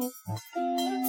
ピーン。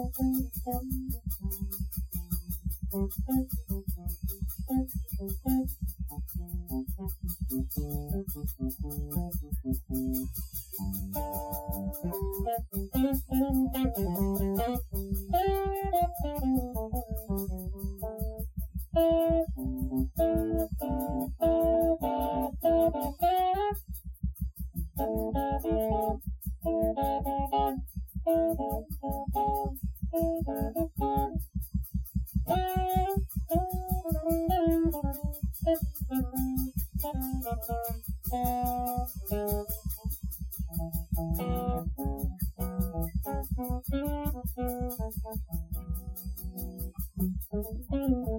嗯嗯 Thank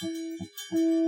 Música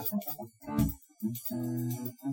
Thank you.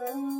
friends.